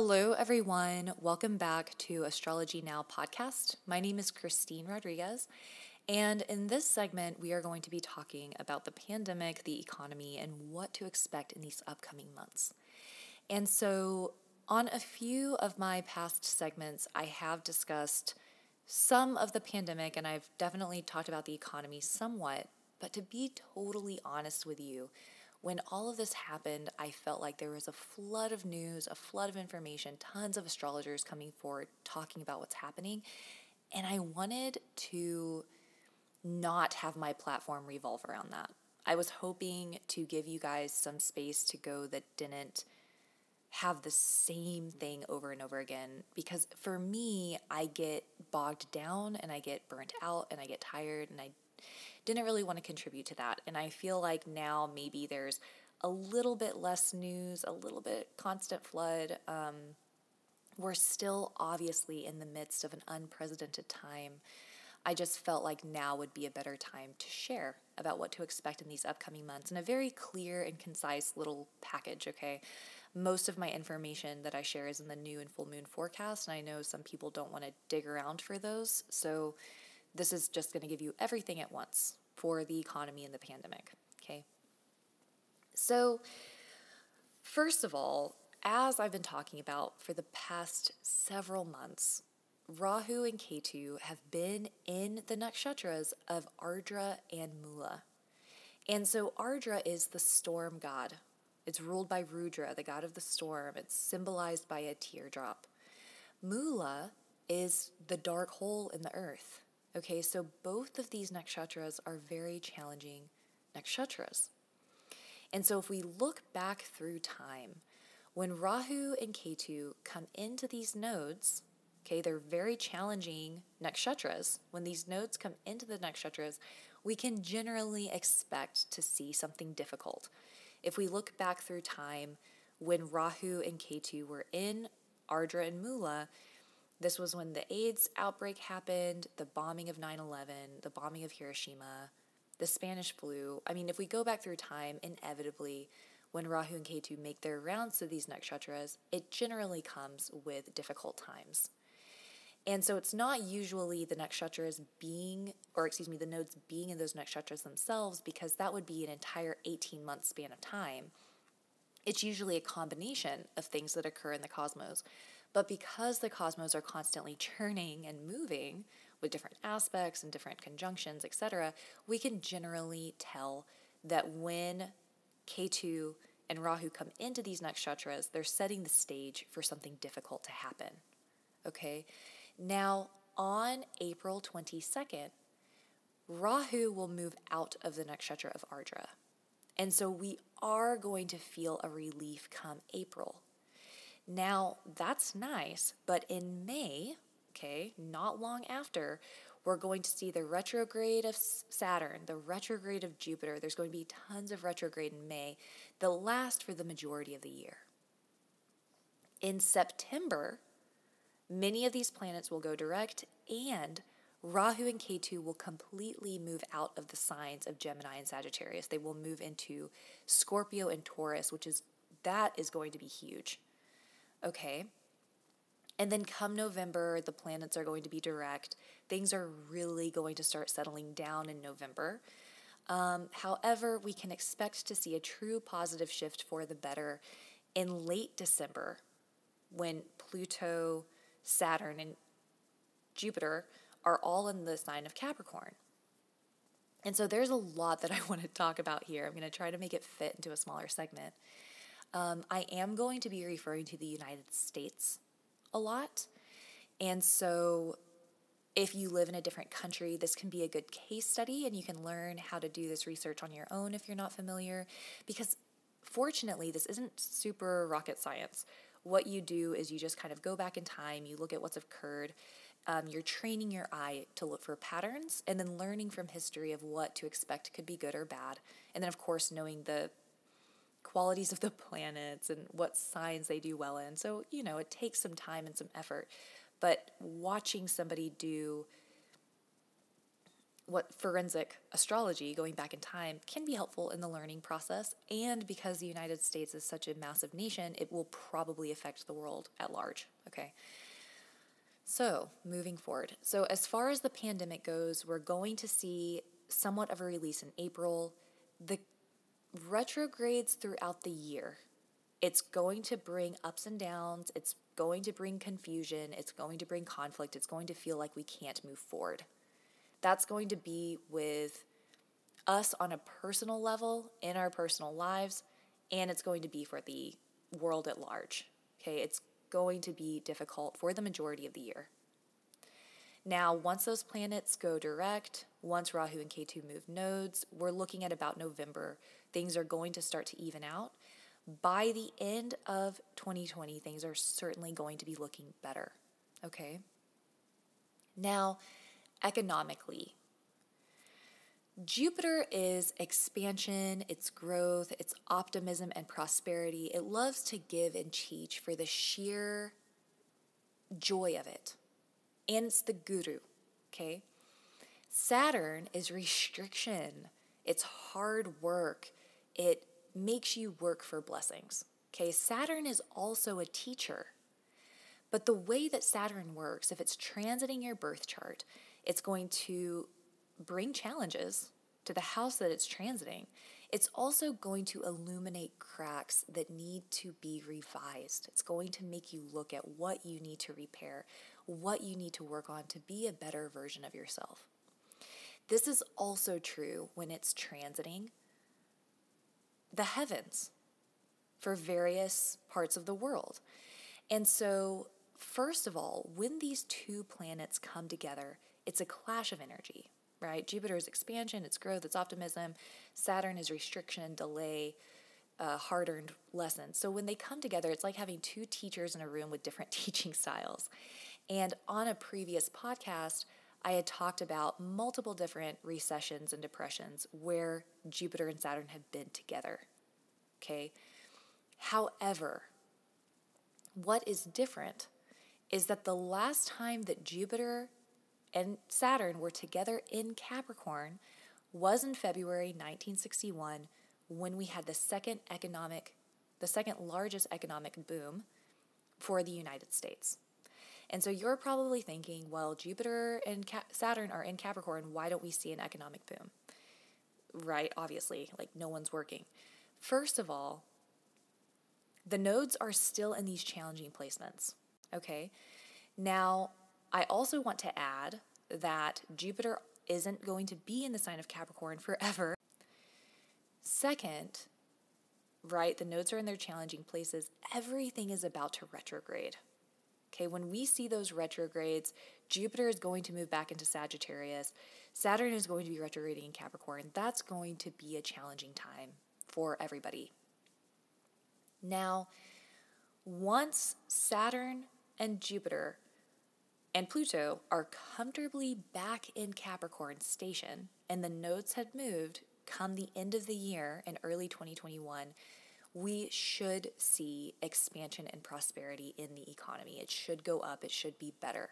Hello, everyone. Welcome back to Astrology Now podcast. My name is Christine Rodriguez, and in this segment, we are going to be talking about the pandemic, the economy, and what to expect in these upcoming months. And so, on a few of my past segments, I have discussed some of the pandemic, and I've definitely talked about the economy somewhat. But to be totally honest with you, when all of this happened, I felt like there was a flood of news, a flood of information, tons of astrologers coming forward talking about what's happening. And I wanted to not have my platform revolve around that. I was hoping to give you guys some space to go that didn't have the same thing over and over again because for me, I get bogged down and I get burnt out and I get tired and I didn't really want to contribute to that. And I feel like now maybe there's a little bit less news, a little bit constant flood. Um, we're still obviously in the midst of an unprecedented time. I just felt like now would be a better time to share about what to expect in these upcoming months in a very clear and concise little package, okay? Most of my information that I share is in the new and full moon forecast, and I know some people don't want to dig around for those. So this is just going to give you everything at once for the economy and the pandemic. Okay. So, first of all, as I've been talking about for the past several months, Rahu and Ketu have been in the nakshatras of Ardra and Mula. And so Ardra is the storm god. It's ruled by Rudra, the god of the storm. It's symbolized by a teardrop. Mula is the dark hole in the earth. Okay, so both of these nakshatras are very challenging nakshatras. And so if we look back through time, when Rahu and Ketu come into these nodes, okay, they're very challenging nakshatras. When these nodes come into the nakshatras, we can generally expect to see something difficult. If we look back through time, when Rahu and Ketu were in Ardra and Mula, this was when the AIDS outbreak happened, the bombing of 9 11, the bombing of Hiroshima, the Spanish flu. I mean, if we go back through time, inevitably, when Rahu and Ketu make their rounds to these nakshatras, it generally comes with difficult times. And so it's not usually the nakshatras being, or excuse me, the nodes being in those nakshatras themselves, because that would be an entire 18 month span of time. It's usually a combination of things that occur in the cosmos. But because the cosmos are constantly churning and moving with different aspects and different conjunctions, etc., we can generally tell that when Ketu and Rahu come into these nakshatras, they're setting the stage for something difficult to happen. Okay? Now, on April 22nd, Rahu will move out of the nakshatra of Ardra. And so we are going to feel a relief come April. Now, that's nice, but in May, okay, not long after, we're going to see the retrograde of Saturn, the retrograde of Jupiter. There's going to be tons of retrograde in May the last for the majority of the year. In September, many of these planets will go direct and Rahu and Ketu will completely move out of the signs of Gemini and Sagittarius. They will move into Scorpio and Taurus, which is that is going to be huge. Okay. And then come November, the planets are going to be direct. Things are really going to start settling down in November. Um, however, we can expect to see a true positive shift for the better in late December when Pluto, Saturn, and Jupiter are all in the sign of Capricorn. And so there's a lot that I want to talk about here. I'm going to try to make it fit into a smaller segment. Um, I am going to be referring to the United States a lot. And so, if you live in a different country, this can be a good case study, and you can learn how to do this research on your own if you're not familiar. Because fortunately, this isn't super rocket science. What you do is you just kind of go back in time, you look at what's occurred, um, you're training your eye to look for patterns, and then learning from history of what to expect could be good or bad. And then, of course, knowing the qualities of the planets and what signs they do well in. So, you know, it takes some time and some effort. But watching somebody do what forensic astrology, going back in time, can be helpful in the learning process. And because the United States is such a massive nation, it will probably affect the world at large. Okay. So, moving forward. So, as far as the pandemic goes, we're going to see somewhat of a release in April. The retrogrades throughout the year, it's going to bring ups and downs. It's going to bring confusion. It's going to bring conflict. It's going to feel like we can't move forward. That's going to be with us on a personal level in our personal lives, and it's going to be for the world at large. Okay, it's going to be difficult for the majority of the year. Now, once those planets go direct, once Rahu and Ketu move nodes, we're looking at about November. Things are going to start to even out. By the end of 2020, things are certainly going to be looking better. Okay? Now, economically, Jupiter is expansion, it's growth, it's optimism and prosperity. It loves to give and teach for the sheer joy of it. And it's the guru, okay? Saturn is restriction, it's hard work, it makes you work for blessings. Okay, Saturn is also a teacher. But the way that Saturn works, if it's transiting your birth chart, it's going to bring challenges to the house that it's transiting. It's also going to illuminate cracks that need to be revised. It's going to make you look at what you need to repair, what you need to work on to be a better version of yourself. This is also true when it's transiting the heavens for various parts of the world. And so, first of all, when these two planets come together, it's a clash of energy, right? Jupiter is expansion, it's growth, it's optimism. Saturn is restriction, delay, uh, hard earned lessons. So when they come together, it's like having two teachers in a room with different teaching styles. And on a previous podcast, I had talked about multiple different recessions and depressions where Jupiter and Saturn have been together. Okay. However, what is different is that the last time that Jupiter and Saturn were together in Capricorn was in February 1961 when we had the second economic, the second largest economic boom for the United States. And so you're probably thinking, well, Jupiter and Cap- Saturn are in Capricorn. Why don't we see an economic boom? Right? Obviously, like no one's working. First of all, the nodes are still in these challenging placements. Okay. Now, I also want to add that Jupiter isn't going to be in the sign of Capricorn forever. Second, right, the nodes are in their challenging places. Everything is about to retrograde. Okay, when we see those retrogrades, Jupiter is going to move back into Sagittarius, Saturn is going to be retrograding in Capricorn. That's going to be a challenging time for everybody. Now, once Saturn and Jupiter and Pluto are comfortably back in Capricorn station and the nodes had moved come the end of the year in early 2021, we should see expansion and prosperity in the economy. It should go up, it should be better.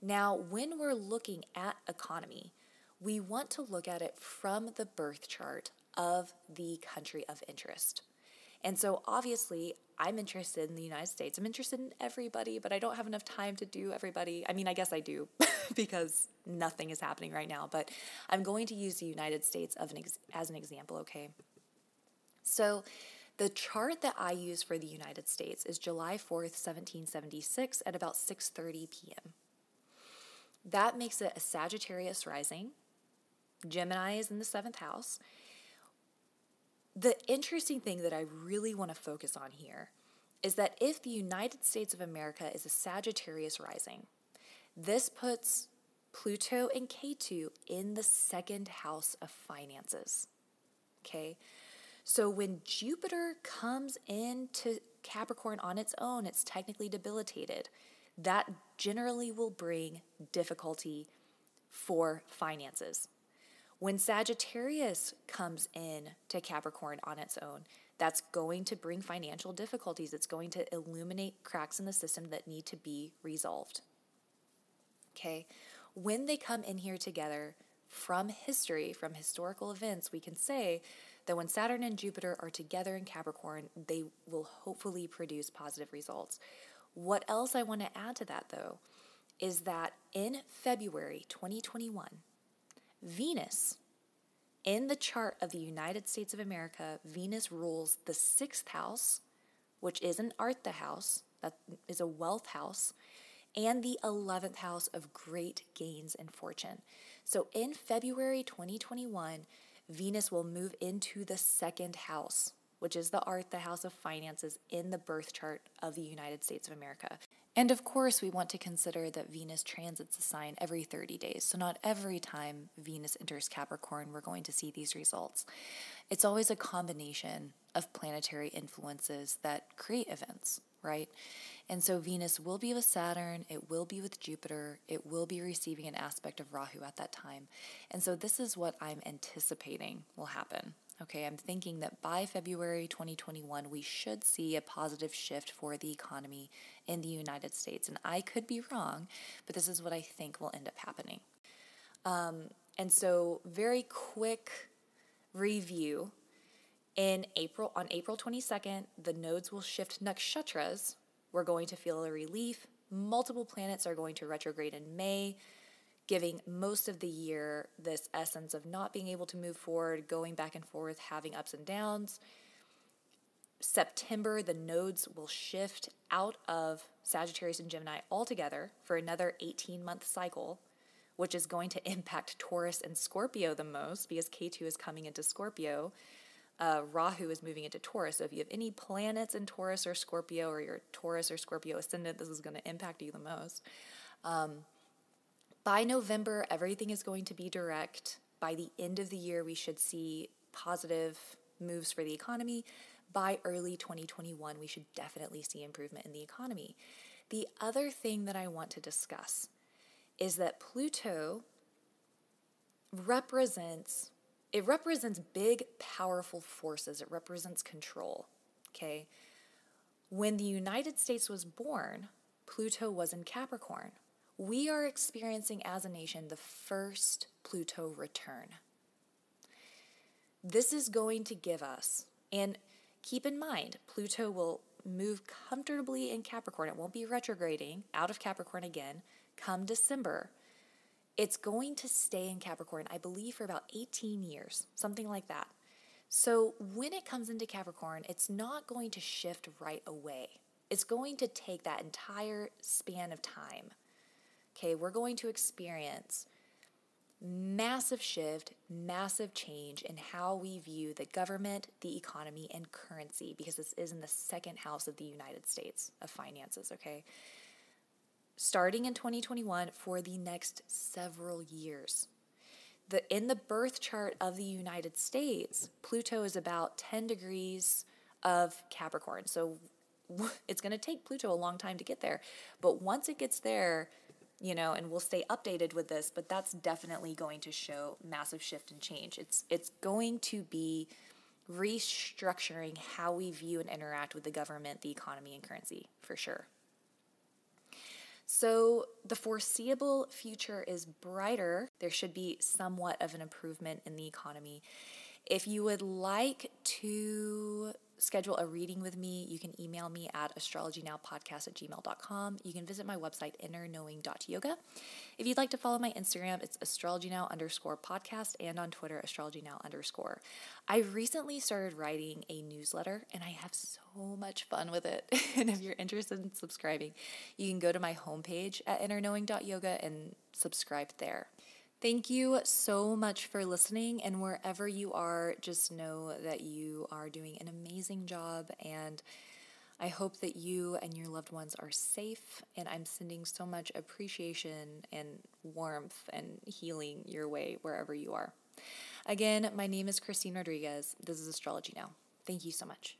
Now, when we're looking at economy, we want to look at it from the birth chart of the country of interest. And so, obviously, I'm interested in the United States. I'm interested in everybody, but I don't have enough time to do everybody. I mean, I guess I do because nothing is happening right now, but I'm going to use the United States of an ex- as an example, okay? So, the chart that I use for the United States is July 4th, 1776 at about 6:30 p.m. That makes it a Sagittarius rising. Gemini is in the 7th house the interesting thing that I really want to focus on here is that if the United States of America is a Sagittarius rising, this puts Pluto and Ketu in the second house of finances. Okay? So when Jupiter comes into Capricorn on its own, it's technically debilitated. That generally will bring difficulty for finances. When Sagittarius comes in to Capricorn on its own, that's going to bring financial difficulties. It's going to illuminate cracks in the system that need to be resolved. Okay. when they come in here together from history, from historical events, we can say that when Saturn and Jupiter are together in Capricorn, they will hopefully produce positive results. What else I want to add to that, though, is that in February 2021, Venus, in the chart of the United States of America, Venus rules the sixth house, which is an Artha house, that is a wealth house, and the 11th house of great gains and fortune. So in February 2021, Venus will move into the second house, which is the art, the house of finances in the birth chart of the United States of America. And of course, we want to consider that Venus transits a sign every 30 days. So, not every time Venus enters Capricorn, we're going to see these results. It's always a combination of planetary influences that create events, right? And so, Venus will be with Saturn, it will be with Jupiter, it will be receiving an aspect of Rahu at that time. And so, this is what I'm anticipating will happen. Okay, I'm thinking that by February 2021, we should see a positive shift for the economy in the United States. And I could be wrong, but this is what I think will end up happening. Um, and so, very quick review. In April, on April 22nd, the nodes will shift nakshatras. We're going to feel a relief. Multiple planets are going to retrograde in May giving most of the year this essence of not being able to move forward, going back and forth, having ups and downs. September, the nodes will shift out of Sagittarius and Gemini altogether for another 18 month cycle, which is going to impact Taurus and Scorpio the most because Ketu is coming into Scorpio. Uh, Rahu is moving into Taurus. So if you have any planets in Taurus or Scorpio or your Taurus or Scorpio ascendant, this is going to impact you the most. Um, by November, everything is going to be direct. By the end of the year, we should see positive moves for the economy. By early 2021, we should definitely see improvement in the economy. The other thing that I want to discuss is that Pluto represents it represents big powerful forces. It represents control. Okay? When the United States was born, Pluto was in Capricorn we are experiencing as a nation the first Pluto return. This is going to give us, and keep in mind, Pluto will move comfortably in Capricorn. It won't be retrograding out of Capricorn again come December. It's going to stay in Capricorn, I believe, for about 18 years, something like that. So when it comes into Capricorn, it's not going to shift right away. It's going to take that entire span of time okay, we're going to experience massive shift, massive change in how we view the government, the economy, and currency, because this is in the second house of the United States of finances, okay? Starting in 2021 for the next several years. The, in the birth chart of the United States, Pluto is about 10 degrees of Capricorn. So it's going to take Pluto a long time to get there. But once it gets there, you know, and we'll stay updated with this, but that's definitely going to show massive shift and change. It's it's going to be restructuring how we view and interact with the government, the economy, and currency for sure. So, the foreseeable future is brighter. There should be somewhat of an improvement in the economy. If you would like to schedule a reading with me, you can email me at astrologynowpodcast at gmail.com. You can visit my website, innerknowing.yoga. If you'd like to follow my Instagram, it's astrologynow underscore podcast and on Twitter, astrologynow underscore. I recently started writing a newsletter and I have so much fun with it. and if you're interested in subscribing, you can go to my homepage at innerknowing.yoga and subscribe there. Thank you so much for listening. And wherever you are, just know that you are doing an amazing job. And I hope that you and your loved ones are safe. And I'm sending so much appreciation and warmth and healing your way wherever you are. Again, my name is Christine Rodriguez. This is Astrology Now. Thank you so much.